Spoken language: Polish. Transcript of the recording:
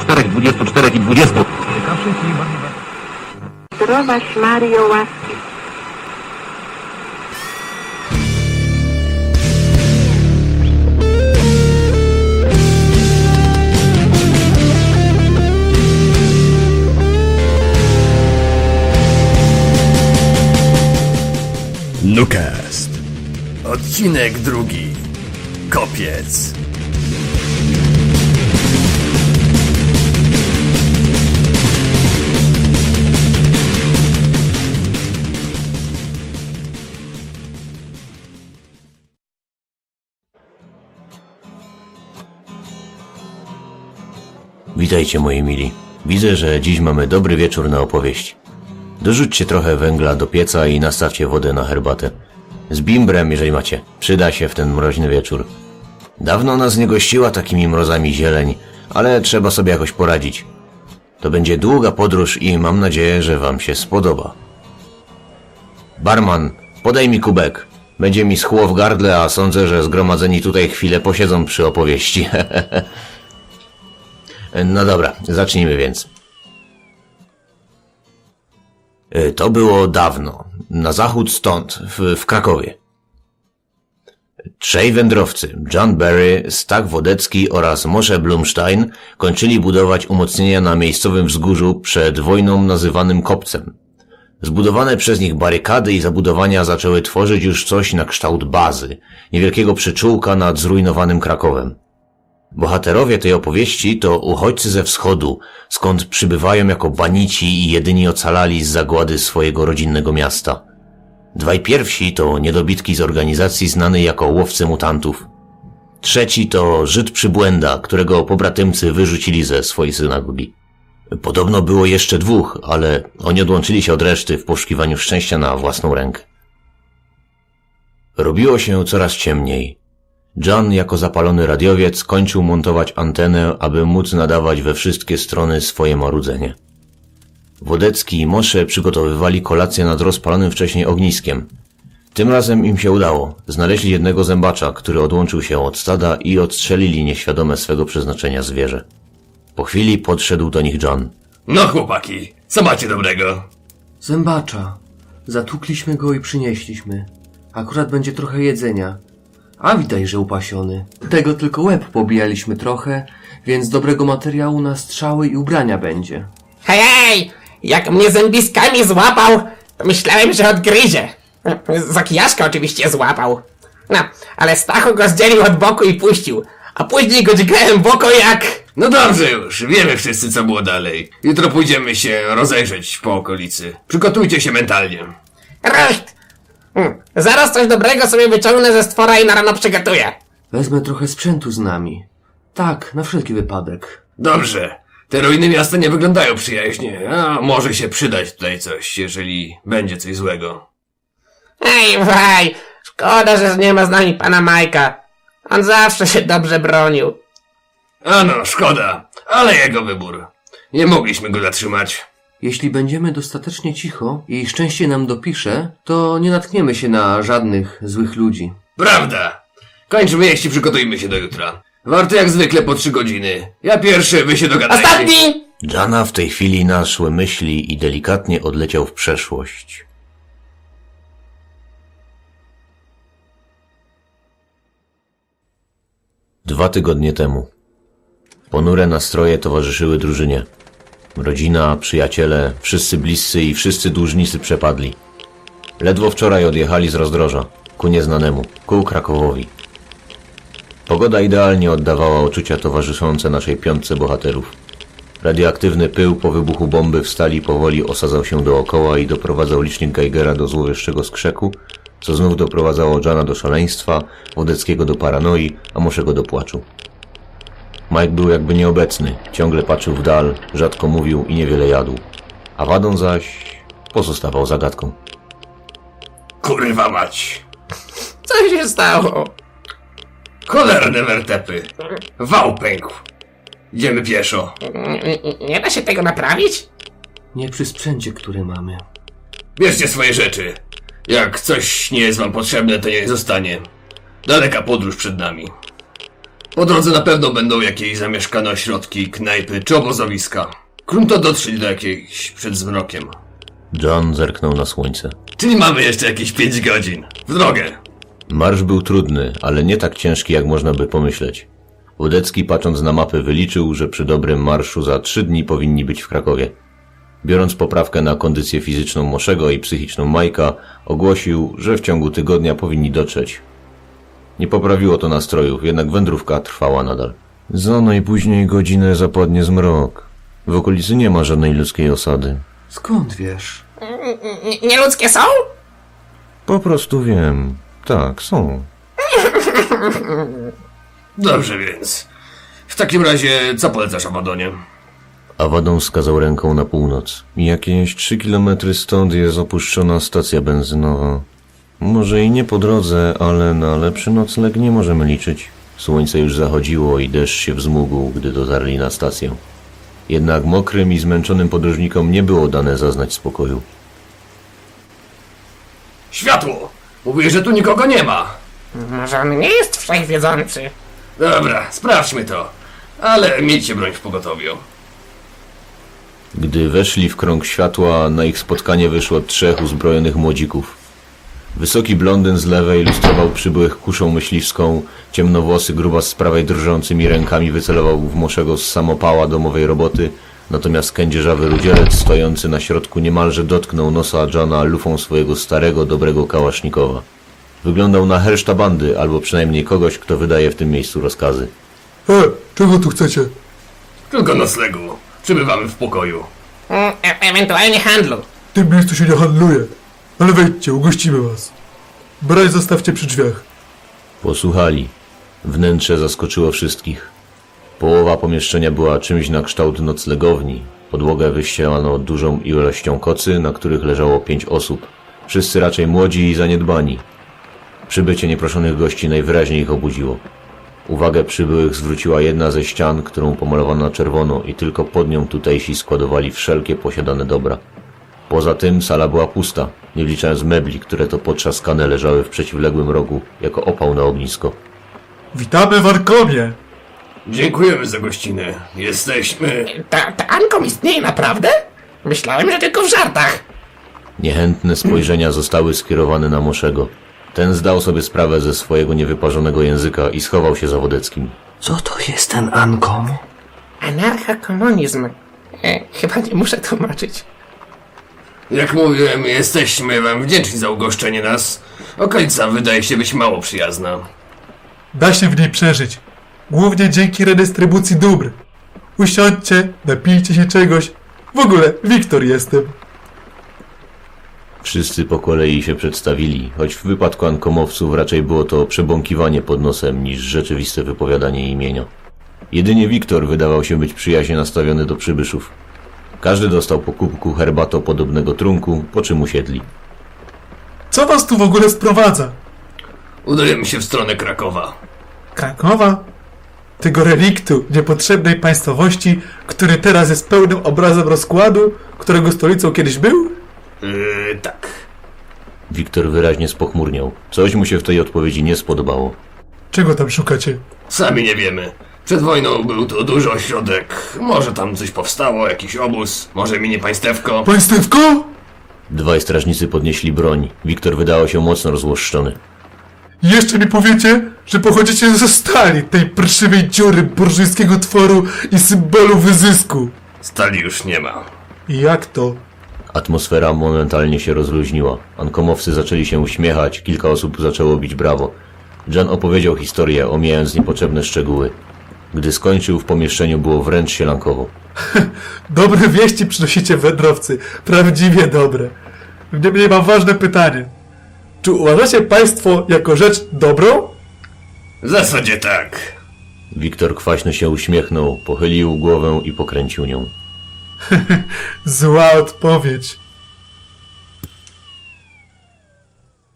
Czterech, dwudziestu, czterech i dwudziestu. Zdrowaś Mario łaski Nukast. Odcinek drugi. Kopiec. Witajcie moi mili. Widzę, że dziś mamy dobry wieczór na opowieść. Dorzućcie trochę węgla do pieca i nastawcie wodę na herbatę. Z bimbrem, jeżeli macie. Przyda się w ten mroźny wieczór. Dawno nas nie gościła takimi mrozami zieleń, ale trzeba sobie jakoś poradzić. To będzie długa podróż i mam nadzieję, że wam się spodoba. Barman, podaj mi kubek. Będzie mi schło w gardle, a sądzę, że zgromadzeni tutaj chwilę posiedzą przy opowieści. no dobra, zacznijmy więc. E, To było dawno, na zachód stąd, w, w Krakowie. Trzej wędrowcy, John Berry, Stach Wodecki oraz Moshe Blumstein, kończyli budować umocnienia na miejscowym wzgórzu przed wojną nazywanym Kopcem. Zbudowane przez nich barykady i zabudowania zaczęły tworzyć już coś na kształt bazy, niewielkiego przyczółka nad zrujnowanym Krakowem. Bohaterowie tej opowieści to uchodźcy ze wschodu, skąd przybywają jako banici i jedyni ocalali z zagłady swojego rodzinnego miasta. Dwaj pierwsi to niedobitki z organizacji znanej jako łowcy mutantów. Trzeci to Żyd przybłęda, którego pobratymcy wyrzucili ze swojej synagogi. Podobno było jeszcze dwóch, ale oni odłączyli się od reszty w poszukiwaniu szczęścia na własną rękę. Robiło się coraz ciemniej. John jako zapalony radiowiec kończył montować antenę, aby móc nadawać we wszystkie strony swoje marudzenie. Wodecki i Mosze przygotowywali kolację nad rozpalonym wcześniej ogniskiem. Tym razem im się udało. Znaleźli jednego zębacza, który odłączył się od stada i odstrzelili nieświadome swego przeznaczenia zwierzę. Po chwili podszedł do nich John. No chłopaki, co macie dobrego? Zębacza. Zatłukliśmy go i przynieśliśmy. Akurat będzie trochę jedzenia. A widać, że upasiony. Tego tylko łeb pobijaliśmy trochę, więc dobrego materiału na strzały i ubrania będzie. Hej, hej! Jak mnie zębiskami złapał, to myślałem, że odgryzie. Za kijaszka oczywiście złapał. No, ale Stachu go zdzielił od boku i puścił. A później go dźgałem w oko jak... No dobrze już, wiemy wszyscy co było dalej. Jutro pójdziemy się rozejrzeć po okolicy. Przygotujcie się mentalnie. Raszt! Hmm, Zaraz coś dobrego sobie wyciągnę ze stwora i na rano przygotuję. Wezmę trochę sprzętu z nami. Tak, na wszelki wypadek. Dobrze. Te ruiny miasta nie wyglądają przyjaźnie, a może się przydać tutaj coś, jeżeli będzie coś złego. Ej, waj! Szkoda, że nie ma z nami pana Majka. On zawsze się dobrze bronił. Ano, szkoda, ale jego wybór. Nie mogliśmy go zatrzymać. Jeśli będziemy dostatecznie cicho i szczęście nam dopisze, to nie natkniemy się na żadnych złych ludzi. Prawda. Kończmy jeść i przygotujmy się do jutra. Warto jak zwykle po trzy godziny. Ja pierwszy, wy się dogadajcie. Ostatni! Jana w tej chwili naszły myśli i delikatnie odleciał w przeszłość. Dwa tygodnie temu. Ponure nastroje towarzyszyły drużynie. Rodzina, przyjaciele, wszyscy bliscy i wszyscy dłużnicy przepadli. Ledwo wczoraj odjechali z rozdroża, ku nieznanemu, ku Krakowowi. Pogoda idealnie oddawała uczucia towarzyszące naszej piątce bohaterów. Radioaktywny pył po wybuchu bomby w stali powoli osadzał się dookoła i doprowadzał licznik Geigera do złowieszczego skrzeku, co znów doprowadzało Jana do szaleństwa, Wodeckiego do paranoi, a Moszego do płaczu. Mike był jakby nieobecny, ciągle patrzył w dal, rzadko mówił i niewiele jadł. A Wadon zaś pozostawał zagadką. Kurwa mać. Co się stało? Cholerne wertepy. Wał pękł. Idziemy pieszo. N- Nie da się tego naprawić? Nie przy sprzęcie, który mamy. Bierzcie swoje rzeczy. Jak coś nie jest wam potrzebne, to nie zostanie. Daleka podróż przed nami. Po drodze na pewno będą jakieś zamieszkane ośrodki, knajpy czy obozowiska. Krumto dotrzeć do jakiejś przed zmrokiem. John zerknął na słońce. Czyli mamy jeszcze jakieś 5 godzin. W drogę. Marsz był trudny, ale nie tak ciężki, jak można by pomyśleć. Wodecki, patrząc na mapy, wyliczył, że przy dobrym marszu za trzy dni powinni być w Krakowie. Biorąc poprawkę na kondycję fizyczną Moszego i psychiczną Majka, ogłosił, że w ciągu tygodnia powinni dotrzeć. Nie poprawiło to nastrojów, jednak wędrówka trwała nadal. Za najpóźniej godzinę zapadnie zmrok. W okolicy nie ma żadnej ludzkiej osady. Skąd wiesz? N- nieludzkie są? Po prostu wiem. Tak, są. Dobrze więc. W takim razie, co polecasz Abadonie? Awadon wskazał ręką na północ. Jakieś trzy kilometry stąd jest opuszczona stacja benzynowa. Może i nie po drodze, ale na lepszy nocleg nie możemy liczyć. Słońce już zachodziło i deszcz się wzmógł, gdy dotarli na stację. Jednak mokrym i zmęczonym podróżnikom nie było dane zaznać spokoju. Światło! Mówię, że tu nikogo nie ma. Może on nie jest wszechwiedzący. Dobra, sprawdźmy to. Ale miejcie broń w pogotowiu. Gdy weszli w krąg światła, na ich spotkanie wyszło trzech uzbrojonych młodzików. Wysoki blondyn z lewej lustrował przybyłych kuszą myśliwską, ciemnowłosy grubas z prawej drżącymi rękami wycelował w Moszego z samopała domowej roboty, natomiast kędzierzawy rudzielec stojący na środku niemalże dotknął nosa Johna lufą swojego starego, dobrego kałasznikowa. Wyglądał na herszta bandy, albo przynajmniej kogoś, kto wydaje w tym miejscu rozkazy. E, czego tu chcecie? Tylko noclegu. Przybywamy w pokoju. Mm, E ewentualnie handlu. W tym miejscu się nie handluje. Ale wejdźcie, ugościmy was. Braj zostawcie przy drzwiach. Posłuchali. Wnętrze zaskoczyło wszystkich. Połowa pomieszczenia była czymś na kształt noclegowni. Podłogę wyścielano dużą ilością kocy, na których leżało pięć osób. Wszyscy raczej młodzi i zaniedbani. Przybycie nieproszonych gości najwyraźniej ich obudziło. Uwagę przybyłych zwróciła jedna ze ścian, którą pomalowano na czerwono i tylko pod nią tutejsi składowali wszelkie posiadane dobra. Poza tym sala była pusta, nie wliczając mebli, które to potrzaskane leżały w przeciwległym rogu, jako opał na ognisko. Witamy w Arkomie! Dziękujemy za gościnę. Jesteśmy... Ta, ta Ankom istnieje naprawdę? Myślałem, że tylko w żartach. Niechętne spojrzenia zostały skierowane na Moszego. Ten zdał sobie sprawę ze swojego niewyparzonego języka i schował się za Wodeckim. Co to jest ten Ankom? Anarchokomunizm. E, chyba nie muszę tłumaczyć. Jak mówiłem, jesteśmy wam wdzięczni za ugoszczenie nas. Okolica wydaje się być mało przyjazna. Da się w niej przeżyć. Głównie dzięki redystrybucji dóbr. Usiądźcie, napijcie się czegoś. W ogóle, Wiktor jestem. Wszyscy po kolei się przedstawili, choć w wypadku ankomowców raczej było to przebąkiwanie pod nosem niż rzeczywiste wypowiadanie imienia. Jedynie Wiktor wydawał się być przyjaźnie nastawiony do przybyszów. Każdy dostał po kubku herbato podobnego trunku, po czym usiedli. Co was tu w ogóle sprowadza? Udajemy się w stronę Krakowa. Krakowa? Tego reliktu niepotrzebnej państwowości, który teraz jest pełnym obrazem rozkładu, którego stolicą kiedyś był? Yy, tak. Wiktor wyraźnie spochmurniał. Coś mu się w tej odpowiedzi nie spodobało. Czego tam szukacie? Sami nie wiemy. Przed wojną był to duży ośrodek. Może tam coś powstało, jakiś obóz, może mini państewko. Państewko? Dwaj strażnicy podnieśli broń. Wiktor wydawał się mocno rozłoszczony. Jeszcze mi powiecie, że pochodzicie ze stali, tej prszywej dziury burżujskiego tworu i symbolu wyzysku. Stali już nie ma. Jak to? Atmosfera momentalnie się rozluźniła. Ankomowcy zaczęli się uśmiechać, kilka osób zaczęło bić brawo. John opowiedział historię, omijając niepotrzebne szczegóły. Gdy skończył, w pomieszczeniu było wręcz sielankowo. Dobre wieści przynosicie wędrowcy, prawdziwie dobre. Niemniej mam ważne pytanie. Czy uważacie państwo jako rzecz dobrą? W zasadzie tak. Wiktor kwaśno się uśmiechnął, pochylił głowę i pokręcił nią. Zła odpowiedź.